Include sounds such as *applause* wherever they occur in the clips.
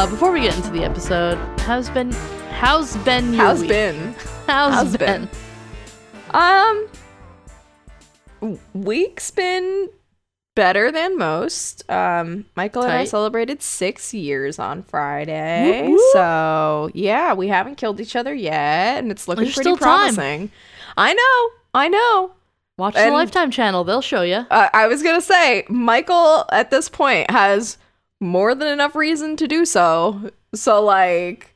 Uh, before we get into the episode, how's been? How's been your How's week? been? *laughs* How's, how's been? been? Um, week's been better than most. Um, Michael and I celebrated six years on Friday, so yeah, we haven't killed each other yet, and it's looking There's pretty still time. promising. I know, I know. Watch the Lifetime channel; they'll show you. Uh, I was gonna say Michael at this point has more than enough reason to do so. So like,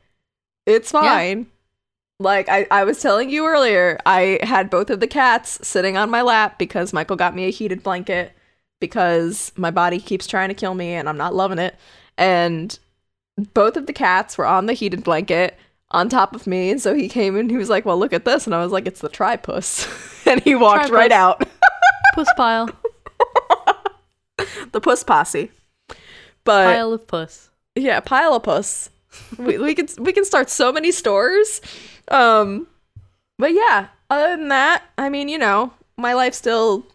it's Yeah. fine. Like I, I was telling you earlier, I had both of the cats sitting on my lap because Michael got me a heated blanket because my body keeps trying to kill me and I'm not loving it. And both of the cats were on the heated blanket on top of me. And so he came in, he was like, Well, look at this. And I was like, It's the tripus. *laughs* and he walked right out. Puss pile, *laughs* the puss posse. But pile of puss. yeah, pile of puss. we, we can we can start so many stores. Um, but yeah, other than that, I mean, you know, my life still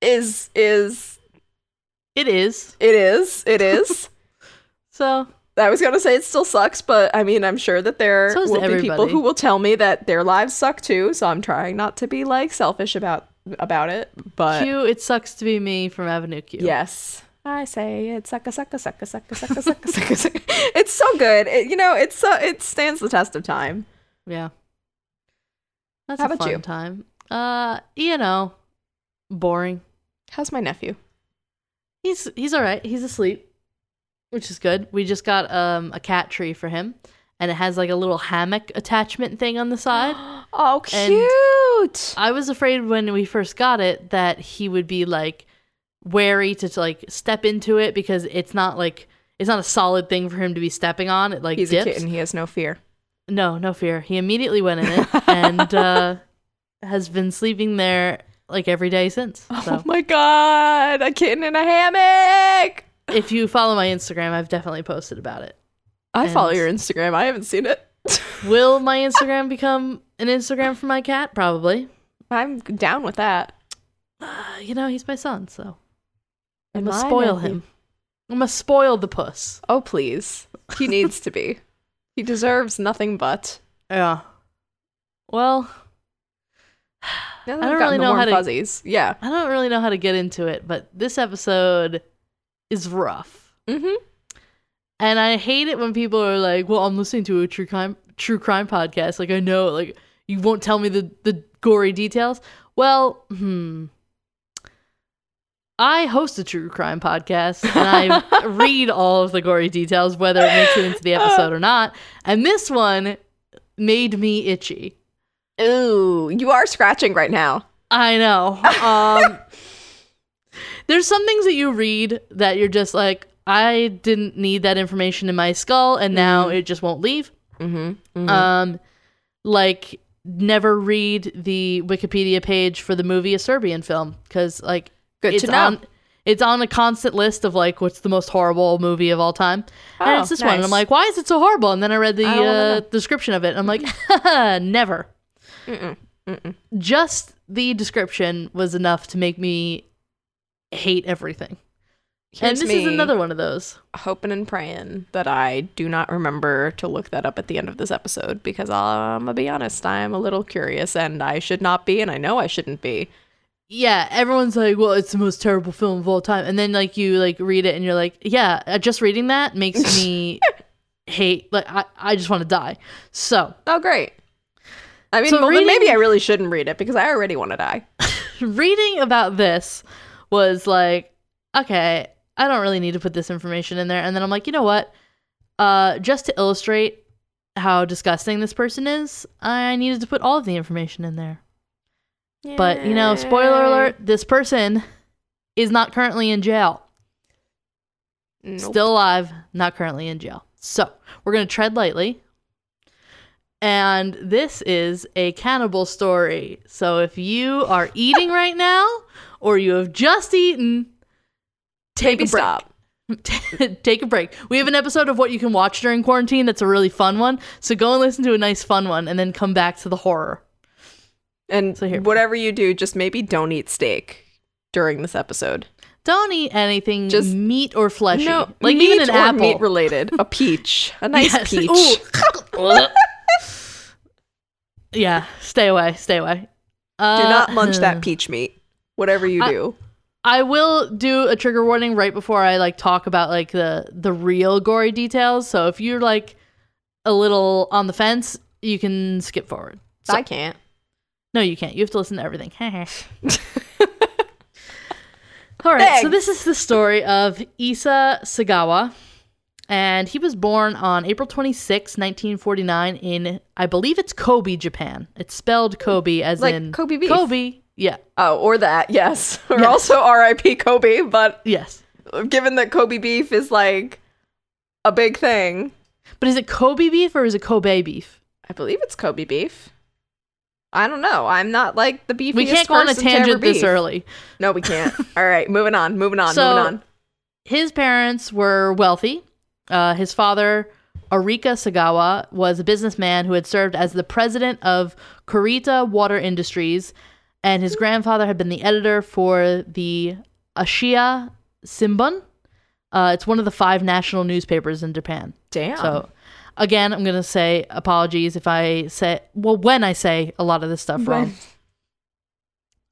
is is It is. it is it is. *laughs* So I was gonna say it still sucks, but I mean, I'm sure that there So will be people who will tell me that their lives suck too. So I'm trying not to be like selfish about about it. But Q, it sucks to be me from Avenue Q. Yes. I say it sucka sucka sucka sucka sucka sucka sucka sucka. It's so good. It, you know, it's so it stands the test of time. Yeah. That's How a fun you? time. Uh, you know, boring. How's my nephew? He's he's all right. He's asleep, which is good. We just got um a cat tree for him, and it has like a little hammock attachment thing on the side. *gasps* Oh, And- cute. I was afraid when we first got it that he would be like wary to like step into it because it's not like it's not a solid thing for him to be stepping on. It like He's dips. a kitten. He has no fear. No, no fear. He immediately went in it *laughs* and uh, has been sleeping there like every day since. Oh my god, a kitten in a hammock. if you follow my Instagram, I've definitely posted about it. I follow your Instagram. I haven't seen it. *laughs* Will my Instagram become an Instagram for my cat? Probably. I'm down with that. Uh, you know, he's my son, so I And must my spoil him. I must spoil the puss. Oh please, he needs to be. He deserves nothing but. Yeah. Well, I don't really know how to- fuzzies. Yeah. I don't really know how to get into it, but this episode is rough. Mm-hmm. And I hate it when people are like, "Well, I'm listening to a true crime true crime podcast. Like I know, like you won't tell me the the gory details." Well, hmm. I host a true crime podcast and I *laughs* read all of the gory details, whether it makes it into the episode or not. And this one made me itchy. Ooh, you are scratching right now. I know. Um, *laughs* there's some things that you read that you're just like, I didn't need that information in my skull, and now it just won't leave. Mm-hmm. Um, like never read the Wikipedia page for the movie A Serbian film because like Good it's to know. on it's on a constant list of like what's the most horrible movie of all time, and Oh, it's this one. And. I'm like, why is it so horrible? And then I read the I uh, description of it, and I'm like, *laughs* *laughs* never. Mm-mm. Mm-mm. Just the description was enough to make me hate everything. Here's and this is another one of those. hoping and praying that I do not remember to look that up at the end of this episode because I'm gonna be honest, I'm a little curious and I should not be, and I know I shouldn't be. Yeah, everyone's like, well, it's the most terrible film of all time. And then like you like read it and you're like, yeah, uh, just reading that makes me *laughs* hate like I, I just want to die. So Oh, great. I mean, So well, reading- maybe I really shouldn't read it because I already want to die. *laughs* reading about this was like, okay, I don't really need to put this information in there. And then I'm like, you know what? Uh just to illustrate how disgusting this person is, I needed to put all of the information in there. But you know, spoiler alert, this person is not currently in jail. Nope. Still alive, not currently in jail. So we're going to tread lightly. And this is a cannibal story. So if you are eating right now or you have just eaten, take Maybe a break. stop. *laughs* take a break. We have an episode of what you can watch during quarantine that's a really fun one. So go and listen to a nice fun one and then come back to the horror. And So here- whatever you do, just maybe don't eat steak during this episode. Don't eat anything Just- meat or fleshy. No, like meat even an or apple. meat related. A peach, a *laughs* nice Yes. peach. *laughs* Yeah, stay away, stay away. Uh, Do not munch that *laughs* peach meat. Whatever you I- do. I will do a trigger warning right before I like talk about like the the real gory details. So if you're like a little on the fence, you can skip forward. So- I can't. No, you can't. You have to listen to everything. *laughs* All right, so this is the story of Issei Sagawa, and he was born on April 26, 1949, in, I believe it's Kobe, Japan. It's spelled Kobe as Like in Kobe beef. Kobe. Yeah, Oh, or that, yes. *laughs* Or Yes. also R.I.P. Kobe, but yes. given that Kobe beef is like a big thing, But is it Kobe beef or is it Kobe beef? I believe it's Kobe beef. I don't know. I'm not like the beefiest We can't go on a person to ever tangent this early. No, we can't. *laughs* All right, moving on, moving on, So- moving on. his parents were wealthy. Uh, his father, Arika Sagawa, was a businessman who had served as the president of Kurita Water Industries, and his grandfather had been the editor for the Asahi Shimbun. Uh, it's one of the five national newspapers in Japan. Damn. So, again, I'm going to say apologies if I say, well, when I say a lot of this stuff wrong.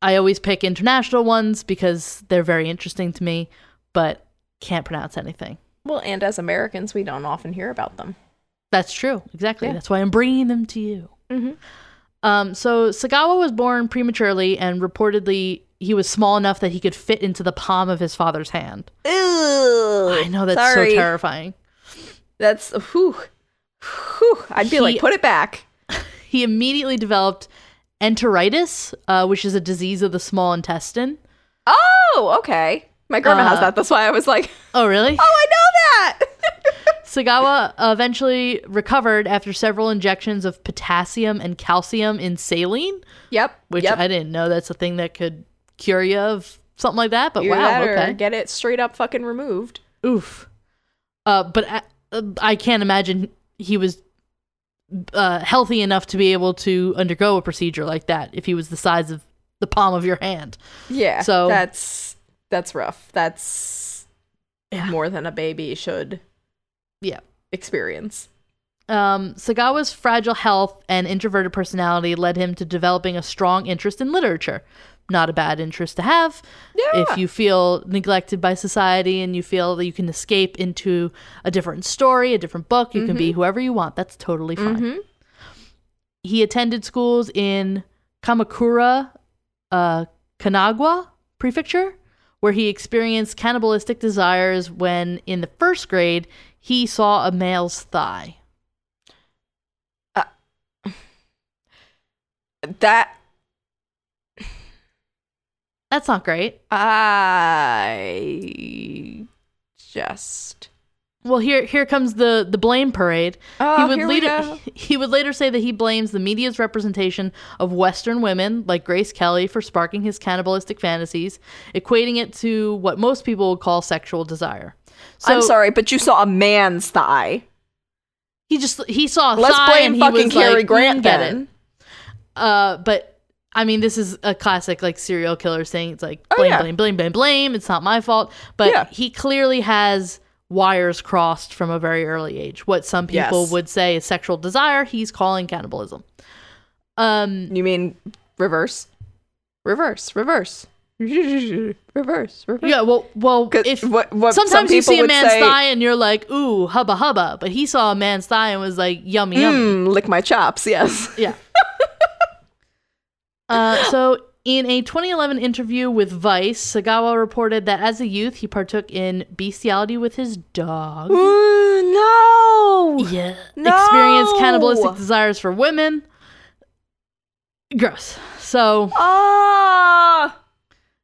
I always pick international ones because they're very interesting to me, but can't pronounce anything. well, and as Americans, we don't often hear about them. That's true. Exactly. Yeah. That's why I'm bringing them to you. Mhm. Um, so Sagawa was born prematurely, and reportedly he was small enough that he could fit into the palm of his father's hand. Ew. I know that's Sorry. so terrifying. That's whew, whew. I'd be He- like, put it back. *laughs* He immediately developed enteritis, uh, which is a disease of the small intestine. Oh, okay. My grandma has Uh, that. That's why I was like, *laughs* Oh, really? oh, I know that. *laughs* Sagawa eventually recovered after several injections of potassium and calcium in saline, yep. which yep. I didn't know that's a thing that could cure you of something like that. But Either wow, okay. get it straight up fucking removed. Oof. Uh, but I, uh, I can't imagine he was uh, healthy enough to be able to undergo a procedure like that if he was the size of the palm of your hand. Yeah. So- that's that's rough. That's Yeah. more than a baby should Yeah. experience. Um, Sagawa's fragile health and introverted personality led him to developing a strong interest in literature. Not a bad interest to have. Yeah. If you feel neglected by society and you feel that you can escape into a different story, a different book, you can be whoever you want. That's totally fine. Mhm. He attended schools in Kamakura, uh, Kanagawa Prefecture, where he experienced cannibalistic desires when, in the first grade, he saw a male's thigh. *sighs* That That's not great. I just Well, here here comes the the blame parade. Oh, he would here we later go. *laughs* he would later say that he blames the media's representation of Western women like Grace Kelly for sparking his cannibalistic fantasies, equating it to what most people would call sexual desire. So I'm sorry, but you saw a man's thigh. He just he saw a Let's thigh blame and he fucking was Cary like, Grant "Mm, get then. it. Uh, but I mean, this is a classic like serial killer thing. It's like Oh, blame, yeah. blame, blame, blame, blame. It's not my fault. But Yeah. he clearly has wires crossed from a very early age. What some people Yes. would say is sexual desire, he's calling cannibalism. Um, You mean reverse? Reverse, reverse. *laughs* reverse, reverse. yeah. Well, well, if what, what some sometimes you see a man's say, thigh and you're like, ooh, hubba hubba. But he saw a man's thigh and was like, yummy, yummy. "Mm, lick my chops, yes. Yeah. *laughs* uh, so, in a 2011 interview with Vice, Sagawa reported that as a youth, he partook in bestiality with his dog. Mm, no! Yeah. No! Experienced cannibalistic desires for women. Gross. So, Ah!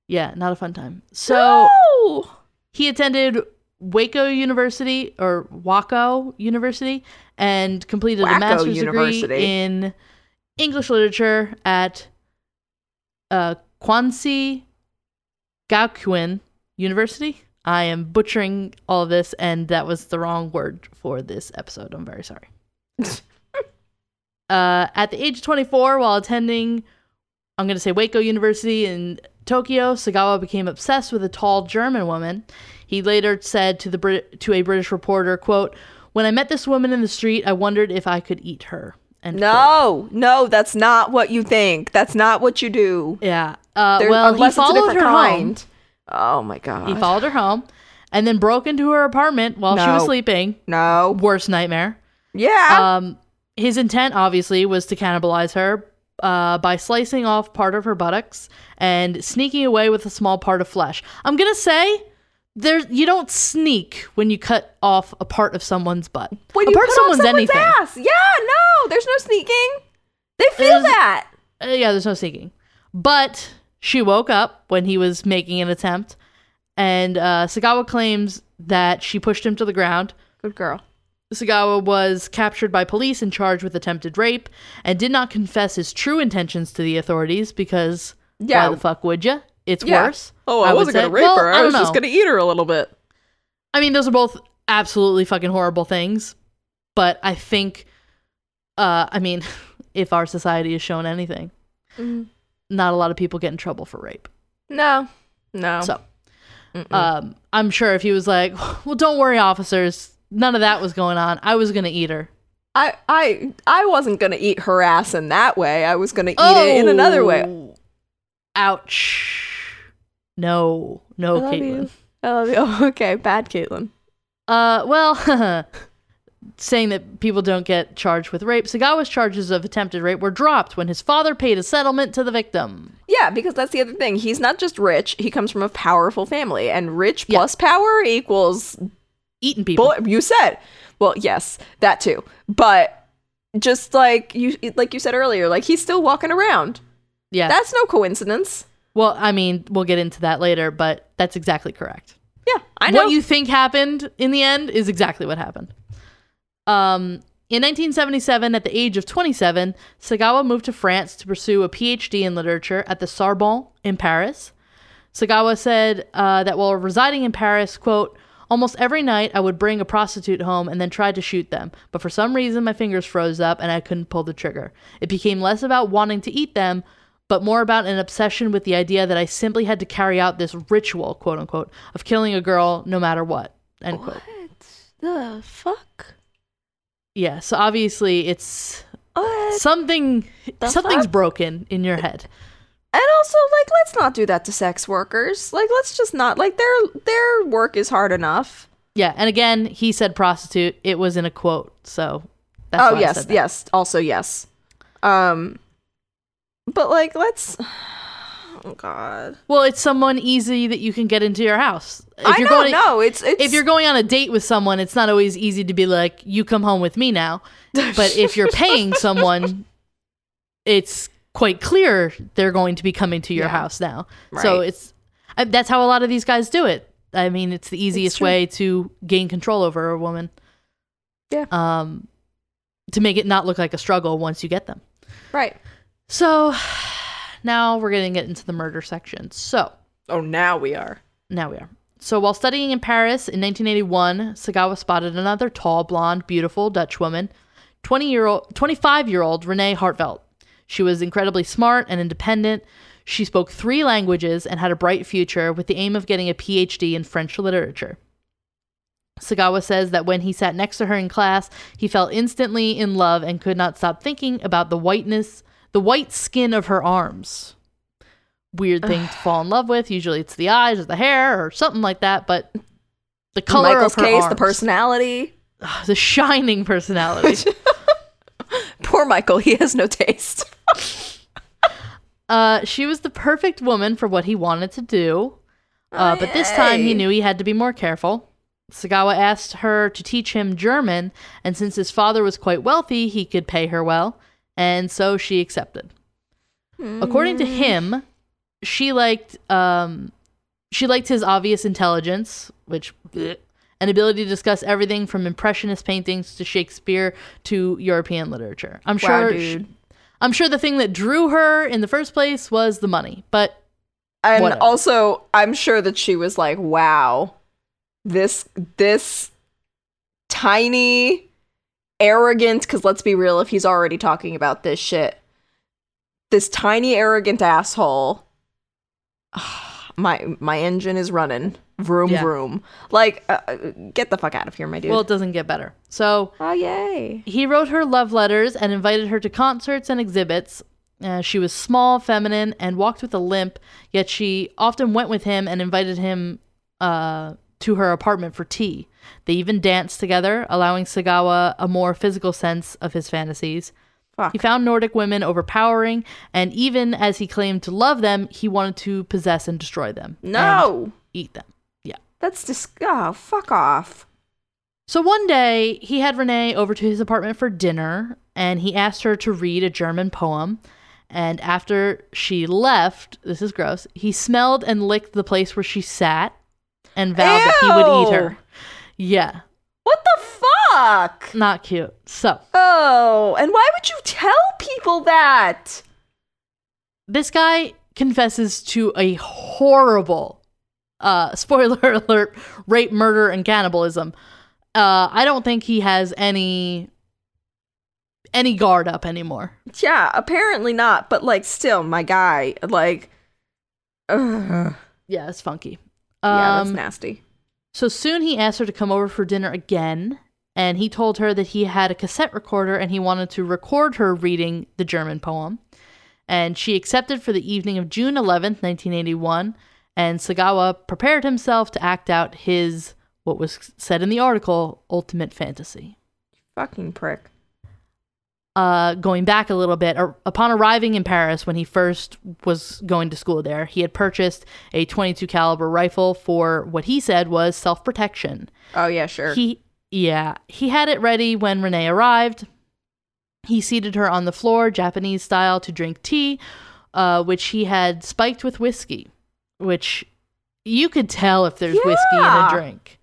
yeah, not a fun time. So, no! he attended Wako University or Wako University and completed a master's University. degree in English literature at uh, Kwansei Gakuin University. I am butchering all of this, and that was the wrong word for this episode. I'm very sorry. *laughs* uh, at the age of 24, while attending, I'm going to say Wako University in Tokyo, Sagawa became obsessed with a tall German woman. He later said to the Brit- to a British reporter, "quote When I met this woman in the street, I wondered if I could eat her." End quote. No, no, that's not what you think. That's not what you do. Yeah. Uh, There- well, he unless it's a followed her kind. home. Oh my god. He followed her home, and then broke into her apartment while she was sleeping. no. Worst nightmare. Yeah. Um, his intent obviously was to cannibalize her uh, by slicing off part of her buttocks and sneaking away with a small part of flesh. I'm gonna say there you don't sneak when you cut off a part of someone's butt. when a part cut of someone's, off someone's anything. ass. Yeah, no, there's no sneaking. They feel There's- that. Uh, yeah, there's no sneaking. But she woke up when he was making an attempt, and uh, Sagawa claims that she pushed him to the ground. Good girl. Sagawa was captured by police and charged with attempted rape and did not confess his true intentions to the authorities because Yeah. why the fuck would you? It's Yeah. worse. Oh, I, would wasn't gonna rape Well, her. I, I was don't just gonna eat her a little bit. I mean, those are both absolutely fucking horrible things, but I think, uh, I mean, *laughs* if our society is shown anything, not a lot of people get in trouble for rape. No, no. So, Mm-mm. um, I'm sure if he was like, *laughs* "Well, don't worry, officers, none of that was going on. I was gonna eat her." I, I, I wasn't gonna eat her ass in that way. I was gonna eat it in another way. Oh. Ouch. No, no, I Caitlin. you. I love you. *laughs* Oh, okay, bad Caitlin. Uh, well, *laughs* saying that people don't get charged with rape, Sagawa's charges of attempted rape were dropped when his father paid a settlement to the victim. Yeah, because that's the other thing. He's not just rich; he comes from a powerful family, and rich Yeah. plus power equals Eating people. Boy, you said. Well, yes, that too. But just like you like you said earlier, like he's still walking around. yeah. That's no coincidence. Well, I mean, we'll get into that later, but that's exactly correct. Yeah, I know. What you think happened in the end is exactly what happened. Um, in 1977, at the age of 27, Sagawa moved to France to pursue a PhD in literature at the Sorbonne in Paris. Sagawa said uh, that while residing in Paris, quote, almost every night I would bring a prostitute home and then try to shoot them, but for some reason my fingers froze up and I couldn't pull the trigger. It became less about wanting to eat them, but more about an obsession with the idea that I simply had to carry out this ritual, quote unquote, of killing a girl no matter what. End quote. what the fuck? Yeah, so obviously it's What? something something's fuck? broken in your head. And also, like, let's not do that to sex workers. Like, let's just not like their their work is hard enough. Yeah, and again, he said prostitute. It was in a quote, so that's oh yes, yes. Also yes. Um, but like, let's. Oh God. Well, it's someone easy that you can get into your house. If I you're know. going no, it's it's. if you're going on a date with someone, it's not always easy to be like, "You come home with me now." *laughs* But if you're paying someone, it's quite clear they're going to be coming to your Yeah. house now. So it's I, that's how a lot of these guys do it. I mean, it's the easiest true. way to gain control over a woman. Yeah. Um, to make it not look like a struggle once you get them. right. So *sighs* now we're going to get into the murder section. So Oh, now we are. now we are. So while studying in Paris in 1981, Sagawa spotted another tall, blonde, beautiful Dutch woman, 20 year old, 25 year old Renee Hartevelt. She was incredibly smart and independent. She spoke three languages and had a bright future with the aim of getting a PhD in French literature. Sagawa says that when he sat next to her in class, he fell instantly in love and could not stop thinking about the whiteness, the white skin of her arms. Weird thing to *sighs* fall in love with. Usually it's the eyes or the hair or something like that, but the In color Michael's of her case, the personality. Ugh, *sighs* the shining personality. *laughs* Poor Michael, he has no taste. *laughs* uh, she was the perfect woman for what he wanted to do. Uh, but this time he knew he had to be more careful. Sagawa asked her to teach him German, and since his father was quite wealthy, he could pay her well, and so she accepted. According to Mm. him, she liked um, she liked his obvious intelligence, which bleh, and ability to discuss everything from impressionist paintings to Shakespeare to European literature. I'm Wow, sure dude. I'm sure the thing that drew her in the first place was the money, but And Whatever. also, I'm sure that she was like, "Wow, this this tiny, arrogant." Because let's be real, if he's already talking about this shit, this tiny, arrogant asshole *sighs* my my engine is running. Vroom Yeah. vroom. Like, uh, uh, get the fuck out of here, my dude. Well, it doesn't get better. So oh yay. he wrote her love letters and invited her to concerts and exhibits. Uh, she was small, feminine, and walked with a limp, yet she often went with him and invited him uh, to her apartment for tea. They even danced together, allowing Sagawa a more physical sense of his fantasies. Fuck. He found Nordic women overpowering, and even as he claimed to love them, he wanted to possess and destroy them. No. eat them. Yeah. That's dis. Oh, fuck off. So one day, he had Renee over to his apartment for dinner, and he asked her to read a German poem. And after she left, this is gross, he smelled and licked the place where she sat and vowed that he would eat her. Yeah, What the fuck? not cute. So, Oh, and why would you tell people that? this guy confesses to a horrible, uh, *laughs* spoiler alert, rape, murder, and cannibalism. Uh, I don't think he has any any guard up anymore. Yeah, apparently not, but like, still, my guy, like, ugh. Yeah, it's funky. Yeah, that's Um, nasty. So soon he asked her to come over for dinner again, and he told her that he had a cassette recorder and he wanted to record her reading the German poem. And she accepted for the evening of June 11th, 1981, and Sagawa prepared himself to act out his, what was said in the article, ultimate fantasy. Fucking prick. Uh, going back a little bit, ar- upon arriving in Paris when he first was going to school there, he had purchased a 22 caliber rifle for what he said was self-protection. Oh yeah, sure. He yeah, he had it ready when Renee arrived. He seated her on the floor, Japanese style, to drink tea, uh, which he had spiked with whiskey, which you could tell if there's whiskey in a drink.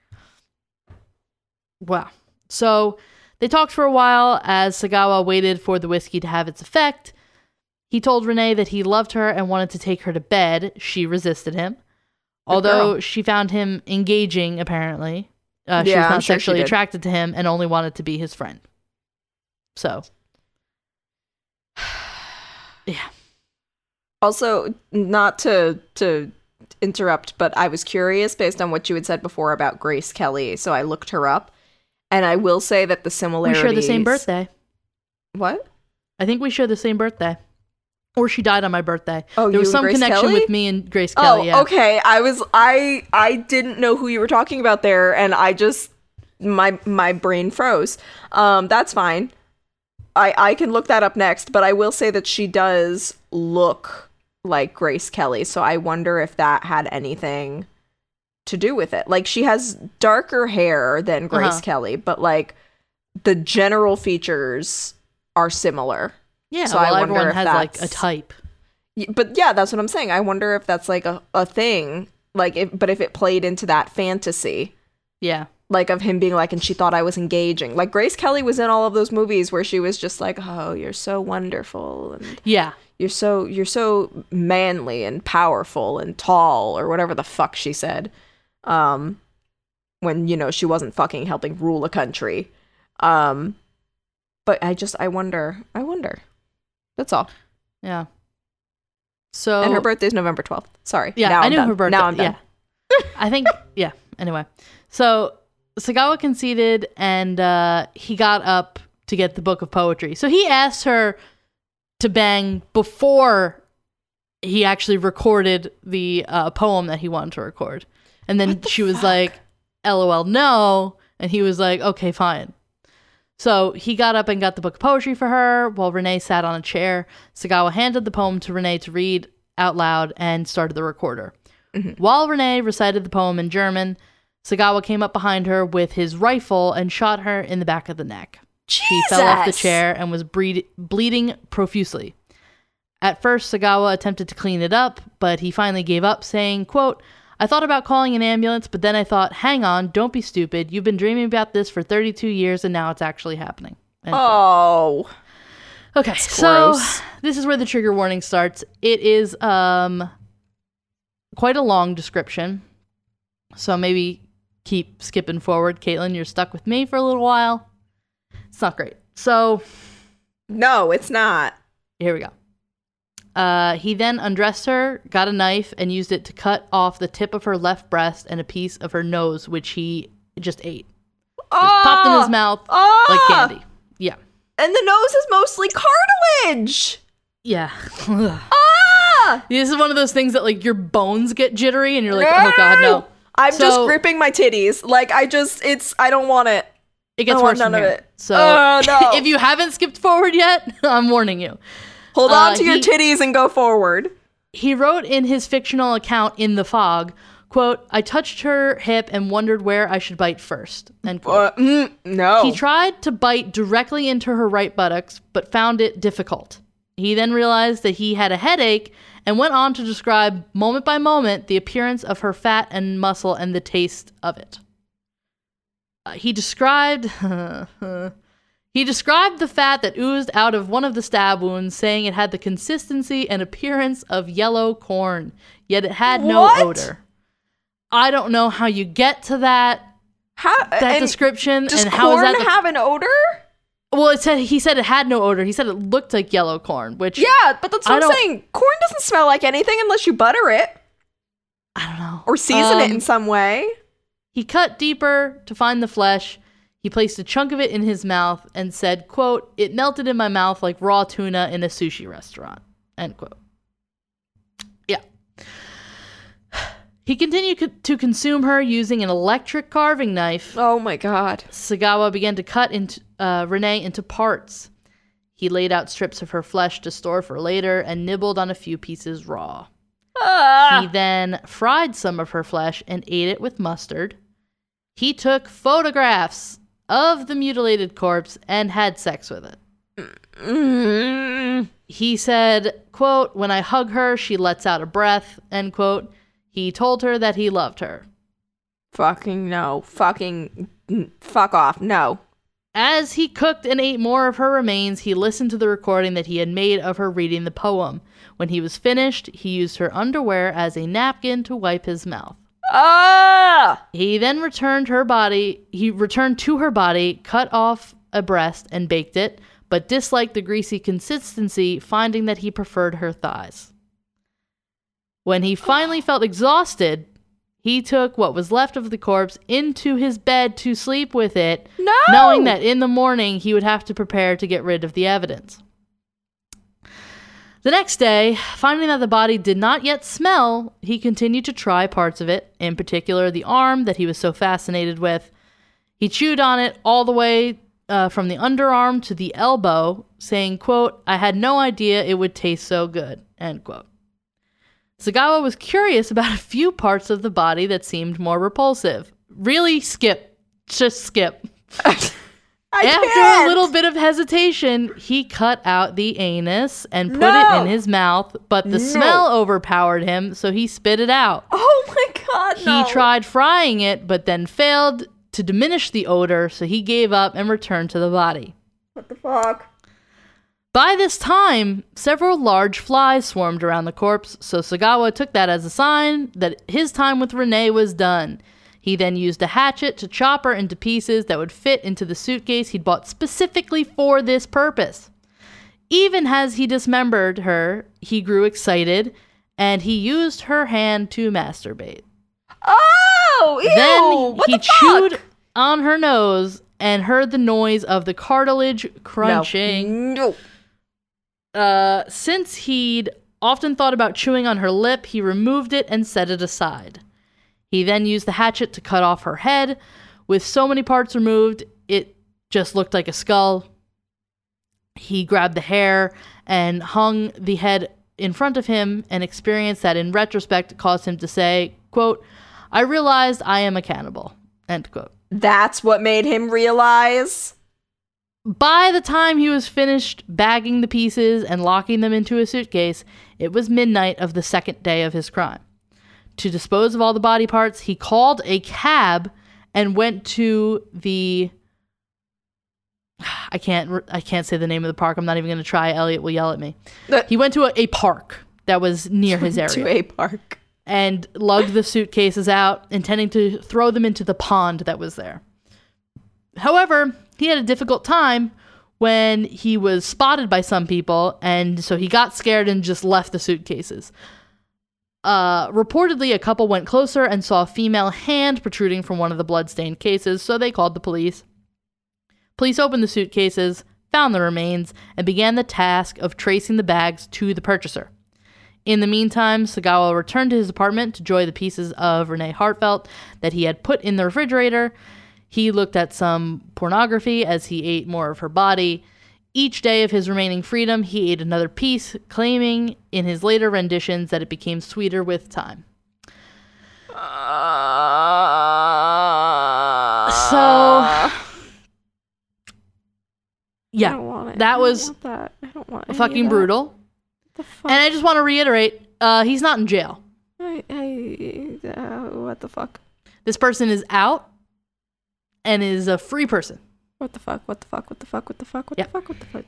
Wow. So they talked for a while as Sagawa waited for the whiskey to have its effect. He told Renee that he loved her and wanted to take her to bed. She resisted him. Although she found him engaging, apparently. Uh, she Yeah, was I'm not sure she sexually did. attracted to him and only wanted to be his friend. So, *sighs* yeah. Also, not to to interrupt, but I was curious based on what you had said before about Grace Kelly, so I looked her up, and I will say that the similarities. We share the same birthday. What? I think we share the same birthday. Or she died on my birthday. Oh, there was some Grace connection Kelly? with me and Grace Kelly. oh, yeah. okay. I was I I didn't know who you were talking about there, and I just my my brain froze. Um, that's fine. I I can look that up next, but I will say that she does look like Grace Kelly, so I wonder if that had anything to do with it. Like she has darker hair than Grace Uh-huh. Kelly, but like the general features are similar. Yeah, So I well, wonder everyone if has like a type. But yeah, that's what I'm saying. I wonder if that's like a, a thing. Like if but if it played into that fantasy, Yeah. like of him being like, and she thought I was engaging. Like Grace Kelly was in all of those movies where she was just like, Oh, you're so wonderful and Yeah. you're so you're so manly and powerful and tall or whatever the fuck she said. Um when, you know, she wasn't fucking helping rule a country. Um but I just I wonder I wonder. That's all. Yeah. So And her birthday's November twelfth. Sorry. Yeah, Now I I'm knew done. her birthday. Now I'm done. Yeah. I think *laughs* yeah. Anyway. So Sagawa conceded and uh he got up to get the book of poetry. So he asked her to bang before he actually recorded the uh, poem that he wanted to record. And then the she was fuck? like, LOL, no. And he was like, okay, fine. So he got up and got the book of poetry for her while Renee sat on a chair. Sagawa handed the poem to Renee to read out loud and started the recorder. Mhm. While Renee recited the poem in German, Sagawa came up behind her with his rifle and shot her in the back of the neck. She fell off the chair and was breed- bleeding profusely. At first, Sagawa attempted to clean it up, but he finally gave up, saying, quote, I thought about calling an ambulance, but then I thought, hang on, don't be stupid. You've been dreaming about this for 32 years and now it's actually happening. End quote. Oh. Okay, so gross. this is where the trigger warning starts. It is um quite a long description. So maybe keep skipping forward. Caitlin, you're stuck with me for a little while. It's not great. So No, it's not. here we go. Uh, he then undressed her, got a knife, and used it to cut off the tip of her left breast and a piece of her nose, which he just ate. Just popped in his mouth Ah! like candy. Yeah. And the nose is mostly cartilage. Yeah. *laughs* Ah! this is one of those things that like your bones get jittery and you're like, oh god, no. I'm just gripping my titties. Like I just, it's, I don't want it. It gets worse none from of here. it. So Oh, no. *laughs* if you haven't skipped forward yet, *laughs* I'm warning you. Hold Uh, on to your he- titties and go forward. He wrote in his fictional account in the fog, quote, I touched her hip and wondered where I should bite first. End quote. Uh, mm, no. He tried to bite directly into her right buttocks, but found it difficult. He then realized that he had a headache and went on to describe moment by moment the appearance of her fat and muscle and the taste of it. Uh, he described *laughs* he described the fat that oozed out of one of the stab wounds, saying it had the consistency and appearance of yellow corn, yet it had no What? odor. I don't know how you get to that How, that description does and how is corn that the have an odor? well, it said he said it had no odor. He said it looked like yellow corn, which Yeah, but that's I what I'm don't- saying. Corn doesn't smell like anything unless you butter it I don't know. or season it Um, in some way. He cut deeper to find the flesh. He placed a chunk of it in his mouth and said, "quote It melted in my mouth like raw tuna in a sushi restaurant." End quote. Yeah. He continued co- to consume her using an electric carving knife. Oh my god. Sagawa began to cut into uh, Renee into parts. He laid out strips of her flesh to store for later and nibbled on a few pieces raw. He Ah. then fried some of her flesh and ate it with mustard. He took photographs of the mutilated corpse and had sex with it. Mm. He said, quote, when I hug her, she lets out a breath, end quote. He told her that he loved her. Fucking no. Fucking fuck off. No. As he cooked and ate more of her remains, he listened to the recording that he had made of her reading the poem. When he was finished, he used her underwear as a napkin to wipe his mouth. Ah. He then returned her body, he returned to her body, cut off a breast and baked it, but disliked the greasy consistency, finding that he preferred her thighs. When he finally felt exhausted, he took what was left of the corpse into his bed to sleep with it, No. knowing that in the morning he would have to prepare to get rid of the evidence. The next day, finding that the body did not yet smell, he continued to try parts of it, in particular the arm that he was so fascinated with. He chewed on it all the way uh, from the underarm to the elbow, saying, quote, I had no idea it would taste so good, end quote. Sagawa was curious about a few parts of the body that seemed more repulsive. Really skip. Just skip. *laughs* I After can't. a little bit of hesitation, he cut out the anus and put No. it in his mouth, but the smell overpowered him, so he spit it out. Oh my god. He no. tried frying it, but then failed to diminish the odor, so he gave up and returned to the body. What the fuck? By this time, several large flies swarmed around the corpse, so Sagawa took that as a sign that his time with Renee was done. He then used a hatchet to chop her into pieces that would fit into the suitcase he'd bought specifically for this purpose. Even as he dismembered her, he grew excited and he used her hand to masturbate. Oh, ew. Then what he the fuck? chewed on her nose and heard the noise of the cartilage crunching. No. Uh, since he'd often thought about chewing on her lip, he removed it and set it aside. He then used the hatchet to cut off her head. With so many parts removed, it just looked like a skull. He grabbed the hair and hung the head in front of him, an experience that in retrospect caused him to say, quote, I realized I am a cannibal, end quote. That's what made him realize. By the time he was finished bagging the pieces and locking them into a suitcase, it was midnight of the second day of his crime. To dispose of all the body parts, he called a cab and went to the I can't I can't say the name of the park. I'm not even going to try. Elliot will yell at me. The- He went to a, a park that was near his *laughs* area to a park. and lugged the suitcases out, intending to throw them into the pond that was there. However, he had a difficult time when he was spotted by some people, and so he got scared and just left the suitcases. Uh, reportedly, a couple went closer and saw a female hand protruding from one of the bloodstained cases, so they called the police. Police opened the suitcases, found the remains, and began the task of tracing the bags to the purchaser. In the meantime, Sagawa returned to his apartment to enjoy the pieces of Renee Hartevelt that he had put in the refrigerator. He looked at some pornography as he ate more of her body. Each day of his remaining freedom, he ate another piece, claiming in his later renditions that it became sweeter with time. So, I yeah, don't want it. I that don't was want that. I don't want fucking brutal. The fuck? And I just want to reiterate uh, he's not in jail. I, I, uh, what the fuck? This person is out and is a free person What the fuck? What the fuck? What the fuck? What the fuck? What Yeah. the fuck? What the fuck?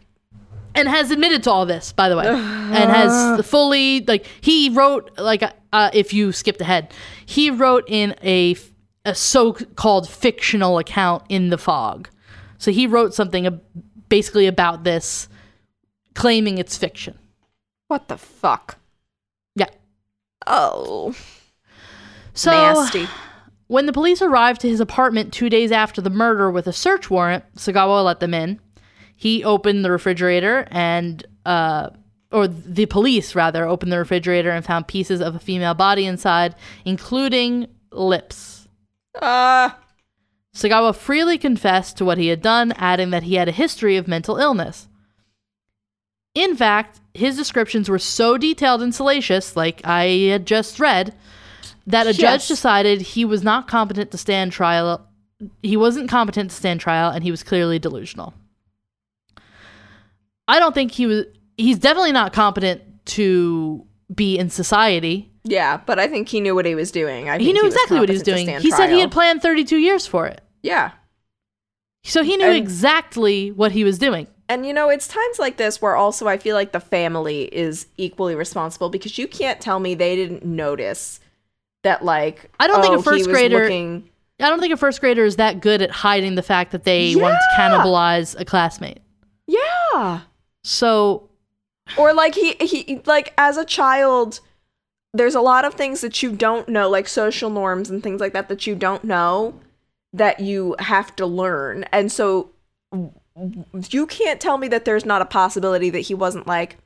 and has admitted to all this, by the way, and has *sighs* fully like he wrote like uh, if you skipped ahead, he wrote in a a so-called fictional account in the fog. So he wrote something ab- basically about this, claiming it's fiction. What the fuck? Yeah. Oh, So nasty. When the police arrived to his apartment two days after the murder with a search warrant, Sagawa let them in. He opened the refrigerator and, uh, or the police rather, opened the refrigerator and found pieces of a female body inside, including lips. Uh, Sagawa freely confessed to what he had done, adding that he had a history of mental illness. In fact, his descriptions were so detailed and salacious, like I had just read, that a Yes. judge decided he was not competent to stand trial. He wasn't competent to stand trial, and he was clearly delusional. I don't think he was. He's definitely not competent to be in society. yeah, but I think he knew what he was doing. I He knew was exactly what he was doing. He said he had planned 32 years for it. Yeah. So he knew And- exactly what he was doing. And you know, it's times like this where also I feel like the family is equally responsible because you can't tell me they didn't notice that like I don't think a oh, first grader- looking- I don't think a first grader is that good at hiding the fact that they want to cannibalize a classmate. Yeah. So Or like he he like as a child there's a lot of things that you don't know like social norms and things like that that you don't know that you have to learn. And so you can't tell me that there's not a possibility that he wasn't like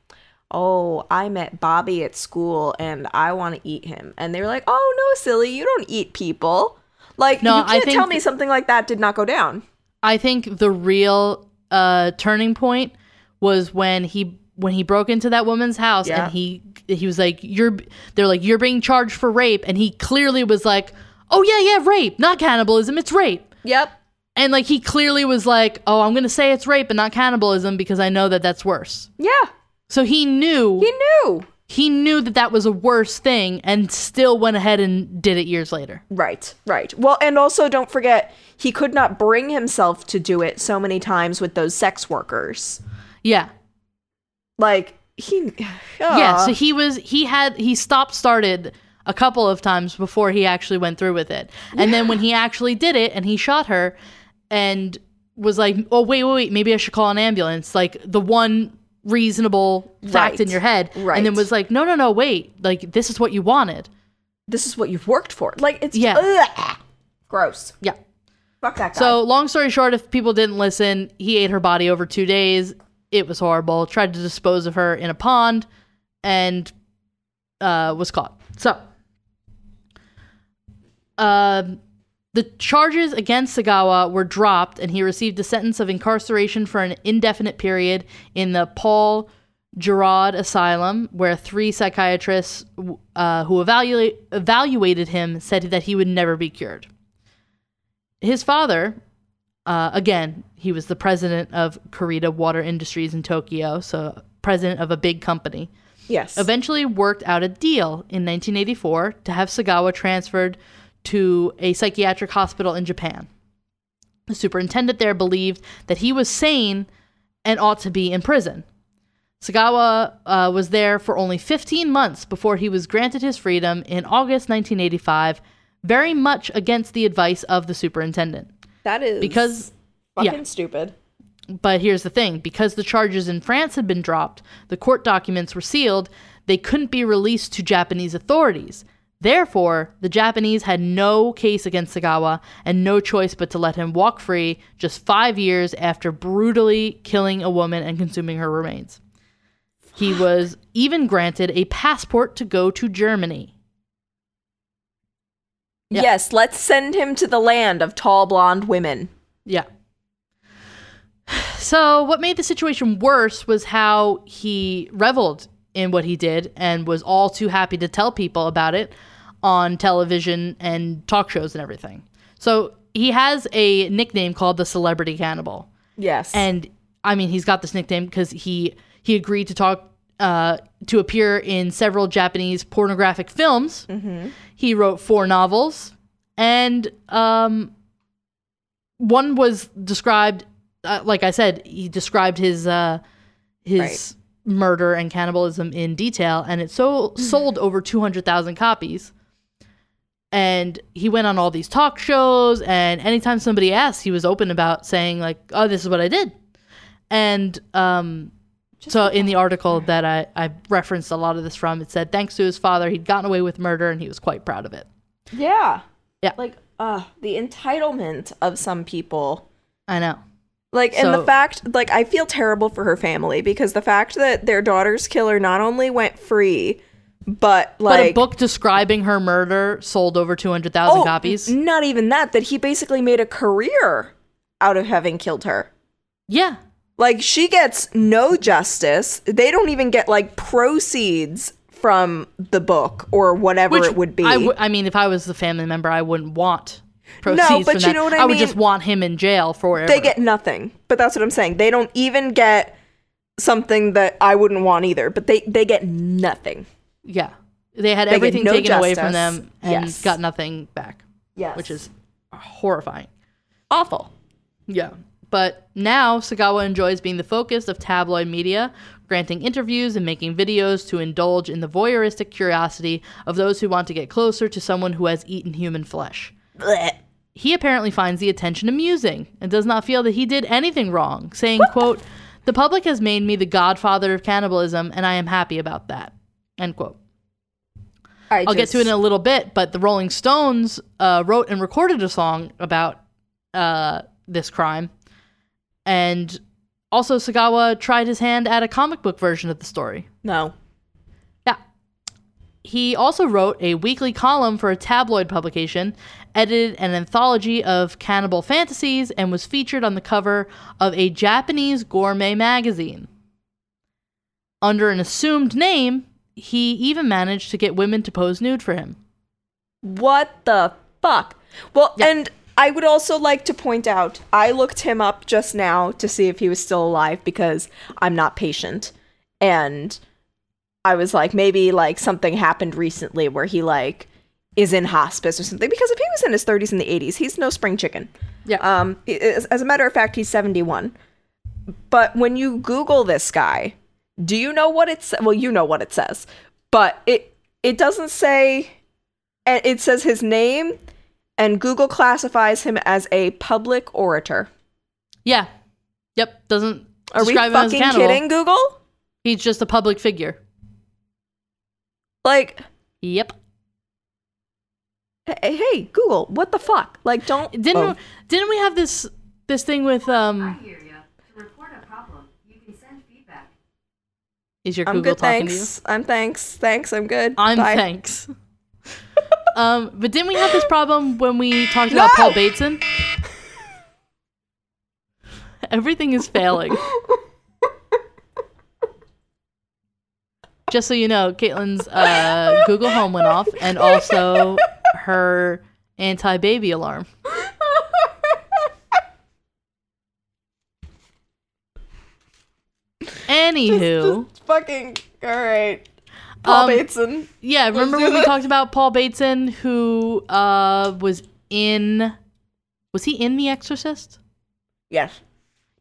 Oh, I met Bobby at school and I want to eat him. And they were like, "Oh no, silly, you don't eat people." Like No, you can't tell me something like that did not go down. I think the real uh, turning point was when he when he broke into that woman's house Yeah. and he he was like you're they're like you're being charged for rape and he clearly was like oh yeah yeah rape not cannibalism it's rape Yep. and like he clearly was like oh I'm gonna say it's rape and not cannibalism because I know that that's worse Yeah. So he knew He knew. he knew that that was a worse thing and still went ahead and did it years later. Right, right. Well, and also don't forget, he could not bring himself to do it so many times with those sex workers. Yeah. Like, he. yeah. Ah. So he was, he had, he stopped started a couple of times before he actually went through with it. And then when he actually did it and he shot her and was like, oh, wait, wait, wait, maybe I should call an ambulance. Like the one reasonable fact Right, in your head. right. And then was like, no, no, no, wait. Like this is what you wanted. this is what you've worked for. Like, it's. Yeah. Ugh. Gross. Yeah. Fuck that guy. So, long story short, if people didn't listen, he ate her body over two days. It was horrible. Tried to dispose of her in a pond and uh, was caught. So, um the charges against Sagawa were dropped, and he received a sentence of incarceration for an indefinite period in the Paul Guiraud Asylum, where three psychiatrists uh, who evaluate, evaluated him said that he would never be cured. His father, uh, again, he was the president of Kurita Water Industries in Tokyo, so president of a big company yes. eventually worked out a deal in 1984 to have Sagawa transferred to a psychiatric hospital in Japan. The superintendent there believed that he was sane and ought to be in prison. Sagawa uh, was there for only 15 months before he was granted his freedom in August 1985, very much against the advice of the superintendent. that is. Because, Fucking yeah. stupid. But here's the thing because the charges in France had been dropped, the court documents were sealed, they couldn't be released to Japanese authorities. Therefore, the Japanese had no case against Sagawa and no choice but to let him walk free just five years after brutally killing a woman and consuming her remains. He was even granted a passport to go to Germany. Yeah. Yes, let's send him to the land of tall blonde women. Yeah. So, what made the situation worse was how he reveled in what he did and was all too happy to tell people about it on television and talk shows and everything. So, he has a nickname called the Celebrity Cannibal. Yes. And I mean, he's got this nickname because he he agreed to talk uh, to appear in several Japanese pornographic films. He wrote four novels, and um, one was described. Uh, like I said, he described his uh, his murder and cannibalism in detail, and it so *laughs* sold over two hundred thousand copies. And he went on all these talk shows, and anytime somebody asked, he was open about saying like, "Oh, this is what I did." And um, so in the article that I, I referenced a lot of this from, it said thanks to his father, he'd gotten away with murder, and he was quite proud of it. yeah. Yeah. Like, uh, the entitlement of some people. I know. Like, and the fact, like, I feel terrible for her family because the fact that their daughter's killer not only went free, but like but a book describing her murder sold over two hundred thousand Oh, copies. Not even that. That he basically made a career out of having killed her. yeah, Like she gets no justice. They don't even get like proceeds from the book or whatever which it would be. I, w- I mean, if I was the family member, I wouldn't want proceeds No, but from you that. know what I mean? I would just want him in jail for whatever. they get nothing. But that's what I'm saying. They don't even get something that I wouldn't want either. But they they get nothing. Yeah. They had They everything no taken away from them and Yes. got nothing back, Yes. which is horrifying. awful. Yeah. But now Sagawa enjoys being the focus of tabloid media, granting interviews and making videos to indulge in the voyeuristic curiosity of those who want to get closer to someone who has eaten human flesh. Blech. He apparently finds the attention amusing and does not feel that he did anything wrong, saying, quote, "The public has made me the godfather of cannibalism and I am happy about that." End quote. I I'll get to it in a little bit, but the Rolling Stones uh, wrote and recorded a song about uh, this crime. And also, Sagawa tried his hand at a comic book version of the story. no. Yeah. He also wrote a weekly column for a tabloid publication, edited an anthology of cannibal fantasies, and was featured on the cover of a Japanese gourmet magazine. Under an assumed name, he even managed to get women to pose nude for him. What the fuck? Well, Yeah. and I would also like to point out I looked him up just now to see if he was still alive because I'm not patient. And I was like, maybe like something happened recently where he like is in hospice or something. Because if he was in his 30s and the 80s, he's no spring chicken. Yeah. Um, as a matter of fact, he's 71. But when you Google this guy, do you know what it says? Well, you know what it says, but it it doesn't say. and It says his name, and Google classifies him as a public orator. Yeah. Yep. Doesn't Are we describe him as fucking kidding, Google? He's just a public figure. Like, Yep. hey, hey, Google, what the fuck? Like, don't. Didn't oh. didn't we have this this thing with um I hear ya. To report a problem, you can send feedback. Is your I'm Google good, talking thanks. I'm thanks. Thanks, I'm good. I'm Bye. thanks. *laughs* um but didn't we have this problem when we talked No! about Paul Bateson? Everything is failing. Just so you know, Caitlin's uh, Google Home went off, and also her anti-baby alarm. *laughs* Anywho, fucking all right. Paul Um, Bateson. yeah, remember when we talked about Paul Bateson, who uh, was in, was he in The Exorcist? Yes.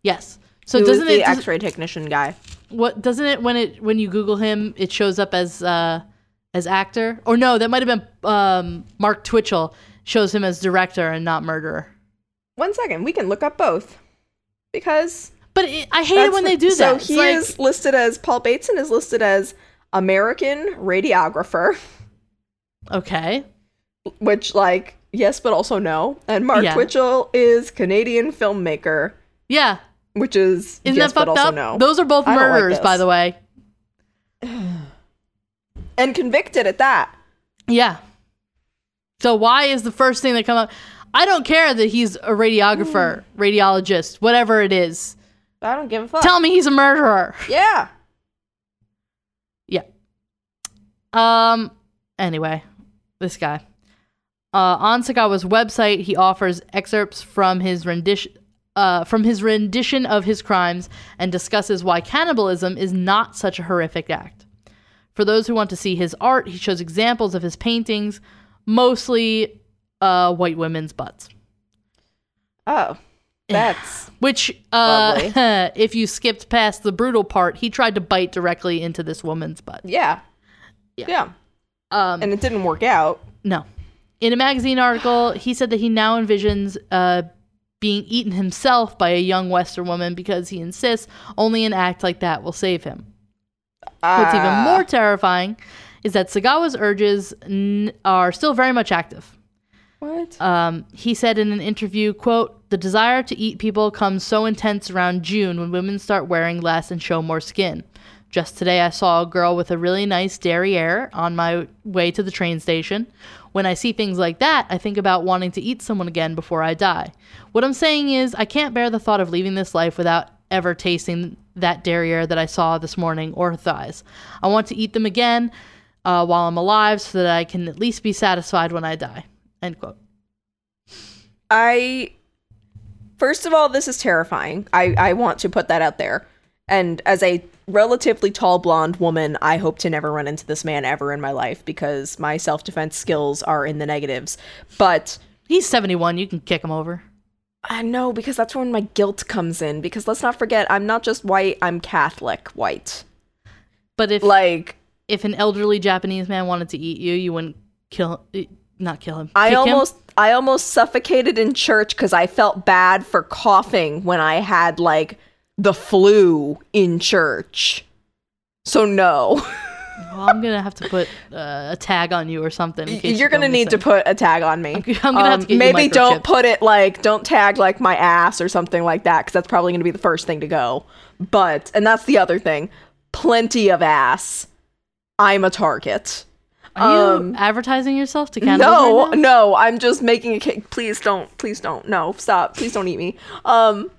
Yes. So Who doesn't the it does- X-ray technician guy? what doesn't it when it when you Google him, it shows up as uh, as actor? Or no, that might have been um, Mark Twitchell shows him as director and not murderer. One second, we can look up both because But it, I hate it when the- they do that. So he like- is listed as Paul Bateson is listed as American radiographer, okay. which like yes, but also no. And Mark Yeah. Twitchell is Canadian filmmaker, Yeah. which is Isn't yes, that fucked but also up? no. Those are both don't like murderers, by the way. *sighs* and convicted at that. Yeah. So why is the first thing that come up? I don't care that he's a radiographer, mm. radiologist, whatever it is. I don't give a fuck. Tell me he's a murderer. yeah. Yeah. Um. Anyway, this guy. Uh, on Sagawa's website, he offers excerpts from his rendition. Uh, from his rendition of his crimes and discusses why cannibalism is not such a horrific act. For those who want to see his art, he shows examples of his paintings, mostly uh, white women's butts. Oh, that's *laughs* Which, uh, *laughs* if you skipped past the brutal part, he tried to bite directly into this woman's butt. yeah. Yeah. Yeah. Um, And it didn't work out. No. In a magazine article, *gasps* he said that he now envisions uh, being eaten himself by a young Western woman because he insists only an act like that will save him. What's even Ah. more terrifying is that Sagawa's urges n- are still very much active. What? Um, he said in an interview, quote, the desire to eat people comes so intense around June when women start wearing less and show more skin. Just today, I saw a girl with a really nice derriere on my way to the train station. When I see things like that, I think about wanting to eat someone again before I die. What I'm saying is, I can't bear the thought of leaving this life without ever tasting that derriere that I saw this morning or thighs. I want to eat them again uh, while I'm alive so that I can at least be satisfied when I die. End quote. I first of all, this is terrifying. I I want to put that out there. And as a relatively tall blonde woman, I hope to never run into this man ever in my life because my self-defense skills are in the negatives. But He's 71. You can kick him over. I know because that's when my guilt comes in because let's not forget I'm not just white, I'm Catholic white. But if Like if an elderly Japanese man wanted to eat you, you wouldn't kill not kill him. I almost him? I almost suffocated in church cuz I felt bad for coughing when I had like the flu in church. So no. Well, I'm gonna have to put uh, a tag on you or something. You're you gonna need to put a tag on me. *laughs* I'm gonna have to get you maybe don't put it like don't tag like my ass or something like that because that's probably gonna be the first thing to go. But and that's the other thing. Plenty of ass. I'm a target. Are you um, advertising yourself to cannibals No, right no, I'm just making a cake. Please don't, please don't. No, stop. Please don't eat me. Um,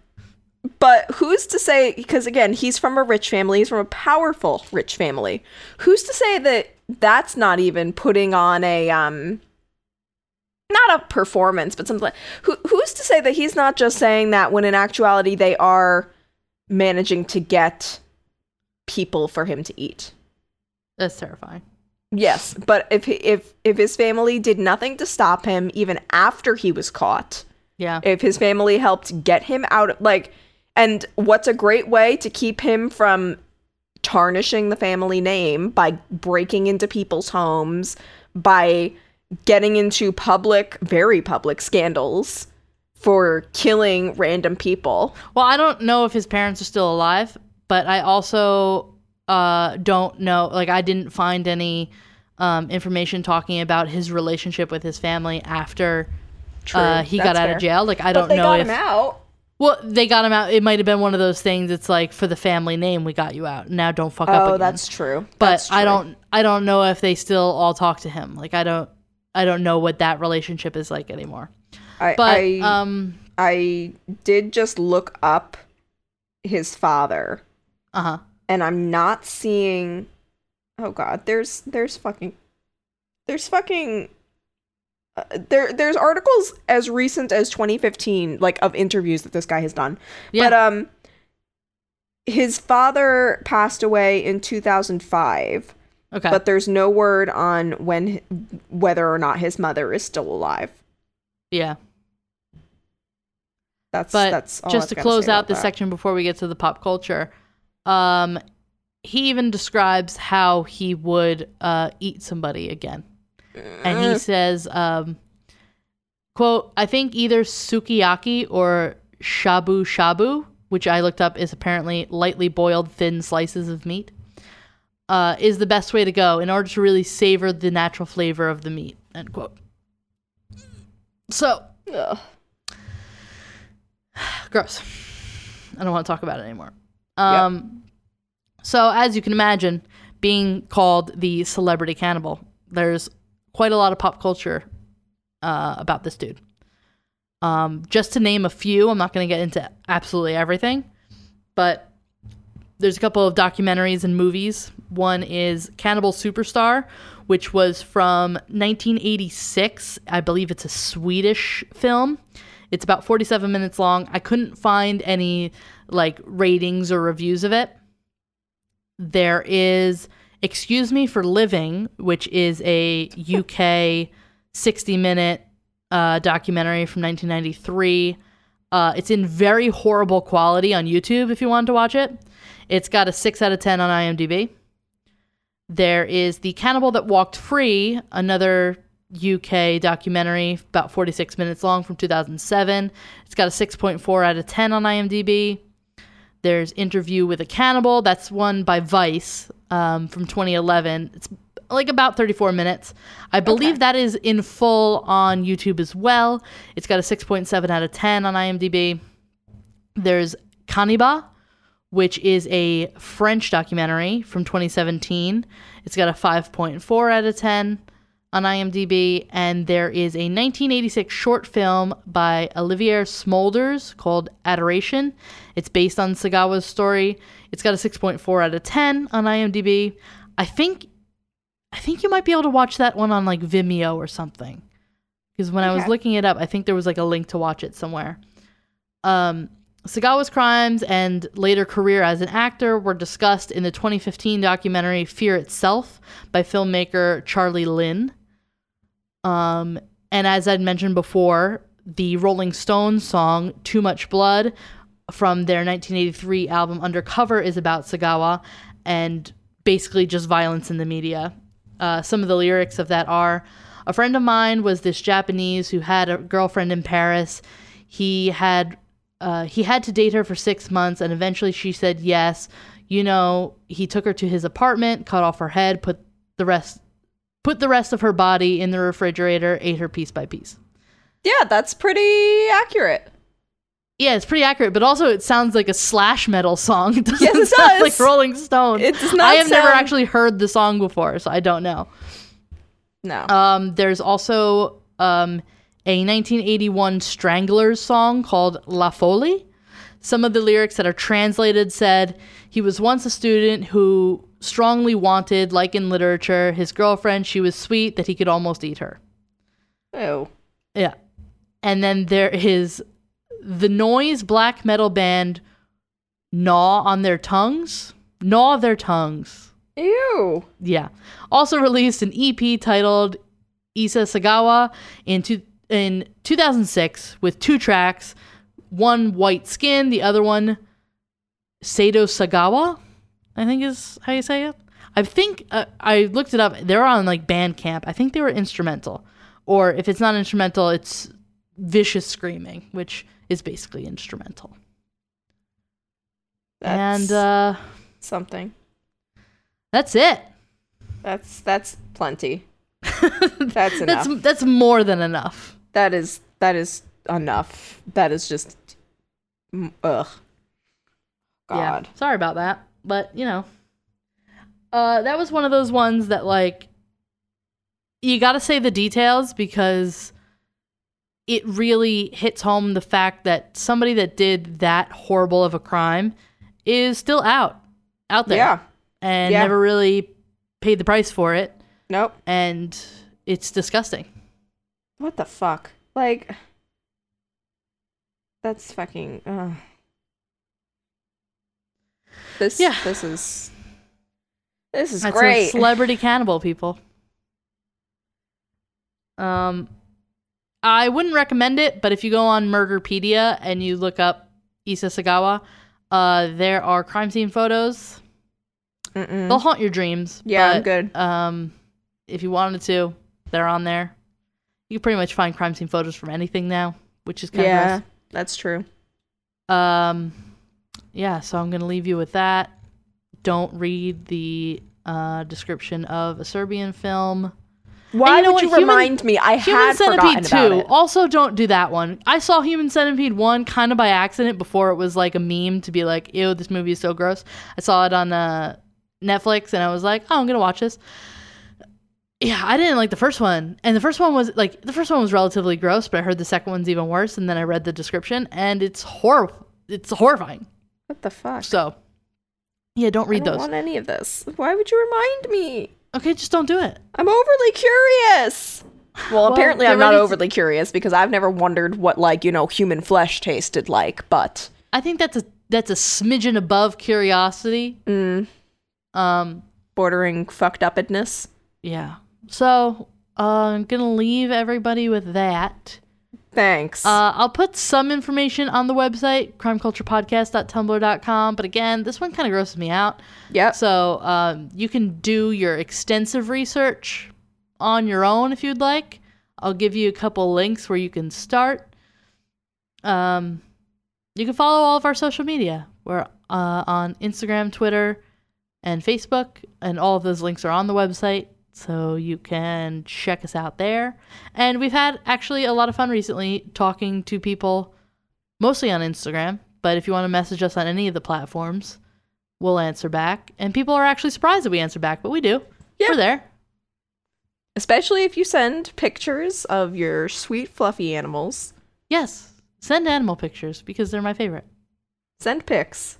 but who's to say? Because again, he's from a rich family. He's from a powerful rich family. Who's to say that that's not even putting on a um, not a performance, but something. Like, who who's to say that he's not just saying that when in actuality they are managing to get people for him to eat. That's terrifying. Yes, but if if if his family did nothing to stop him even after he was caught, Yeah. if his family helped get him out like and what's a great way to keep him from tarnishing the family name by breaking into people's homes, by getting into public, very public scandals for killing random people. Well, I don't know if his parents are still alive, but I also uh, don't know. Like, I didn't find any um, information talking about his relationship with his family after uh, he got out fair. of jail. Like, I But don't they know got if him out. well they got him out. It might have been one of those things. It's like for the family name, we got you out. Now don't fuck up. Oh, again. that's true. But That's I don't. I don't know if they still all talk to him. Like, I don't. I don't know what that relationship is like anymore. I, But I, um. I did just look up his father, Uh huh. And I'm not seeing. Oh God, there's there's fucking there's fucking uh, there there's articles as recent as 2015 like of interviews that this guy has done. Yeah. But um, his father passed away in 2005, Okay. but there's no word on when whether or not his mother is still alive. yeah. That's But that's all just to close out the section before we get to the pop culture, um, he even describes how he would uh, eat somebody again, and he says, um, "quote I think either sukiyaki or shabu shabu which I looked up is apparently lightly boiled thin slices of meat, uh, is the best way to go in order to really savor the natural flavor of the meat. End quote. So Ugh. *sighs* gross. I don't want to talk about it anymore. Um, so as you can imagine, being called the celebrity cannibal, there's quite a lot of pop culture uh, about this dude. Um, just to name a few, I'm not going to get into absolutely everything, but there's a couple of documentaries and movies. One is Cannibal Superstar, which was from 1986. I believe it's a Swedish film. It's about 47 minutes long. I couldn't find any like ratings or reviews of it. There is Excuse Me for Living, which is a *laughs* UK 60 minute uh, documentary from 1993. Uh, it's in very horrible quality on YouTube if you want to watch it. It's got a 6 out of 10 on IMDb. There is The Cannibal That Walked Free, another UK documentary, about 46 minutes long from 2007. It's got a 6.4 out of 10 on IMDb. There's Interview with a Cannibal. That's one by Vice um, from 2011. It's like about 34 minutes. I believe that is in full on YouTube as well. It's got a 6.7 out of 10 on IMDb. There's Caniba, which is a French documentary from 2017. It's got a 5.4 out of 10 on IMDb. And there is a 1986 short film by Olivier Smolders called Adoration. It's based on Sagawa's story. It's got a 6.4 out of 10 on IMDb. I think I think you might be able to watch that one on like Vimeo or something. Because when I was looking it up, I think there was like a link to watch it somewhere. Um, Sagawa's crimes and later career as an actor were discussed in the 2015 documentary Fear Itself by filmmaker Charlie Lyne. Um, and as I'd mentioned before, the Rolling Stones song Too Much Blood from their 1983 album Undercover is about Sagawa and basically just violence in the media. Uh, some of the lyrics of that are A friend of mine was this Japanese who had a girlfriend in Paris. He had uh, he had to date her for six months, and eventually she said yes. You know, he took her to his apartment, cut off her head, put the rest put the rest of her body in the refrigerator, ate her piece by piece. Yeah, that's pretty accurate. Yeah, it's pretty accurate, but also it sounds like a slash metal song. *laughs* It doesn't Yes, it sound does. like Rolling Stone. It does not I have never actually heard the song before, so I don't know. No. Um, there's also um, a 1981 Stranglers song called La Folie. Some of the lyrics that are translated said, He was once a student who strongly wanted, like in literature, his girlfriend, she was sweet that he could almost eat her. Ew. Yeah. And then there is the noise black metal band Gnaw on Their Tongues. Gnaw Their Tongues. Ew. Yeah. Also released an EP titled Issei Sagawa in two, in 2006 with two tracks, one White Skin, the other one Sato Sagawa, I think is how you say it. I think uh, I looked it up. They're on like Bandcamp. I think they were instrumental. Or if it's not instrumental, it's vicious screaming, which is basically instrumental. That's and uh something. that's it. That's that's plenty. *laughs* That's enough. That's that's more than enough. that is that is enough. That is just ugh. God. Yeah. Sorry about that. But, you know. Uh that was one of those ones that like you got to say the details because it really hits home the fact that somebody that did that horrible of a crime is still out out there Yeah. and Yeah. never really paid the price for it Nope. and it's disgusting. What the fuck? Like that's fucking uh. This Yeah. this is this is That's great. a celebrity cannibal, people. Um, I wouldn't recommend it, but if you go on Murderpedia and you look up Issei Sagawa, uh, there are crime scene photos. Mm-mm. They'll haunt your dreams. Yeah, I'm good. Um, if you wanted to, they're on there. You can pretty much find crime scene photos from anything now, which is kind yeah, of that's true. Um, yeah, so I'm gonna leave you with that. Don't read the uh, description of a Serbian film. Why you know would you Human- remind me? I Human had Centipede about 2. it. Also, don't do that one. I saw Human Centipede 1 kind of by accident before it was like a meme to be like, ew, this movie is so gross. I saw it on uh, Netflix and I was like, oh, I'm going to watch this. Yeah, I didn't like the first one. And the first one was like, the first one was relatively gross, but I heard the second one's even worse. And then I read the description and it's horrible. It's horrifying. What the fuck? So, yeah, don't read I don't those. want any of this. Why would you remind me? okay, just don't do it. I'm overly curious. Well, Well, apparently I'm not ready to- overly curious because I've never wondered what like, you know, human flesh tasted like, but I think that's a that's a smidgen above curiosity. mm, Um, bordering fucked upness. Yeah. So uh, I'm gonna leave everybody with that. Thanks. Uh, I'll put some information on the website, crimeculturepodcast.tumblr.com. But again, this one kind of grosses me out. Yeah. So um, you can do your extensive research on your own if you'd like. I'll give you a couple links where you can start. Um, you can follow all of our social media. We're uh, on Instagram, Twitter, and Facebook, and all of those links are on the website, so you can check us out there. And we've had actually a lot of fun recently talking to people, mostly on Instagram. But if you want to message us on any of the platforms, we'll answer back. And people are actually surprised that we answer back, but we do. Yeah. We're there. Especially if you send pictures of your sweet fluffy animals. Yes. Send animal pictures because they're my favorite. Send pics.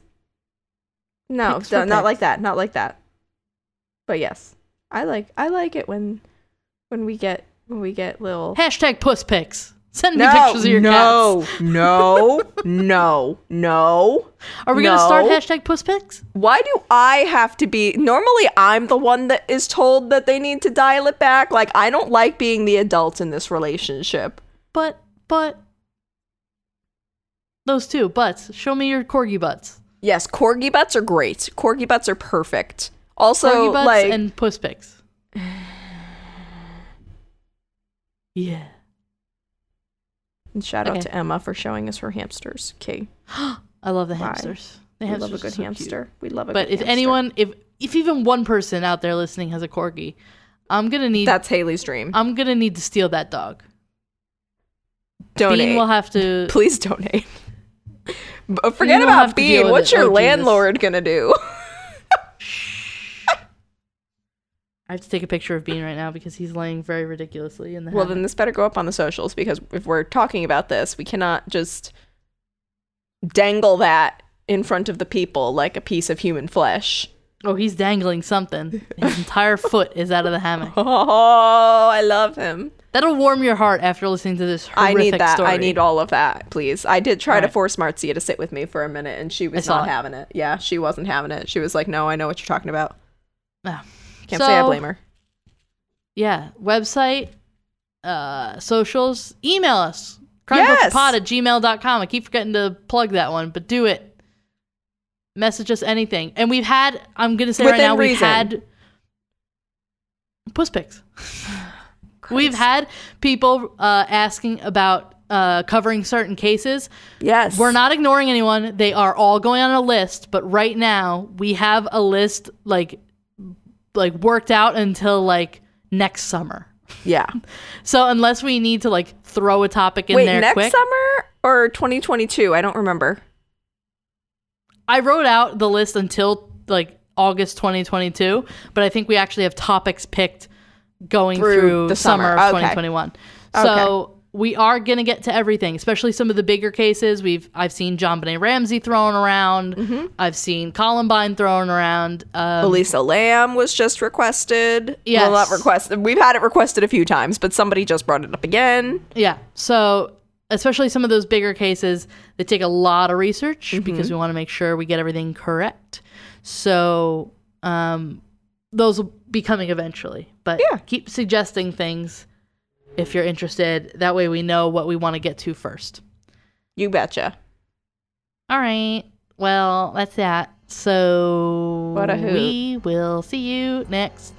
No, no, not pics. like that. Not like that. But yes. I like I like it when when we get when we get little Hashtag puss pics. Send me no, pictures of your no, cats. no, no, no. Are we going to start hashtag puss pics? Why do I have to be? Normally, I'm the one that is told that they need to dial it back. Like, I don't like being the adult in this relationship. But, but. Those two butts. Show me your corgi butts. Yes, corgi butts are great. Corgi butts are perfect. Also, like, and puss pics. *sighs* Yeah. and shout out to Emma for showing us her hamsters. Okay, *gasps* I love the hamsters. The we hamsters love a good so cute. hamster. We love a But good if hamster. anyone, if if even one person out there listening has a corgi, I'm gonna need. that's Haley's dream. I'm gonna need to steal that dog. donate, Bean will have to. *laughs* please donate. *laughs* But forget about Bean. What's it. your Oh, landlord gonna do? *laughs* I have to take a picture of Bean right now because he's laying very ridiculously in the. Well, then this better go up on the socials because if we're talking about this, we cannot just dangle that in front of the people like a piece of human flesh. Oh, he's dangling something. His entire foot is out of the hammock. *laughs* Oh, I love him. That'll warm your heart after listening to this horrific I need that. story. I need all of that, please. I did try to force Marcia to sit with me for a minute, and she was not it. having it. Yeah, she wasn't having it. She was like, "No, I know what you're talking about." Ah. Can't say I blame her. Yeah, website, uh, socials, email us. Yes. crimeculturepod at gmail.com. I keep forgetting to plug that one, but do it. Message us anything. And we've had, I'm going to say right Within now, we've had puss pics. *sighs* We've had people uh, asking about uh, covering certain cases. Yes, We're not ignoring anyone. They are all going on a list, but right now we have a list like like worked out until like next summer. Yeah. *laughs* So unless we need to like throw a topic in Wait, there next quick, summer or 2022? I don't remember. I wrote out the list until like August 2022, but I think we actually have topics picked going Through through, the summer, summer. of Okay. 2021. So we are going to get to everything, especially some of the bigger cases. We've I've seen JonBenét Ramsey thrown around. Mm-hmm. I've seen Columbine thrown around. Um, Elisa Lam was just requested. Yes. Well, not requested. We've had it requested a few times, but somebody just brought it up again. Yeah. So, especially some of those bigger cases, they take a lot of research Mm-hmm. because we want to make sure we get everything correct. So, um, those will be coming eventually. But Yeah. keep suggesting things if you're interested. That way we know what we want to get to first. You betcha. All right. Well, that's that. So, What a hoot. we will see you next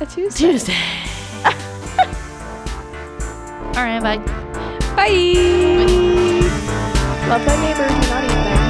A Tuesday. Tuesday. *laughs* All right. Bye. Bye. Love thy neighbor. Not.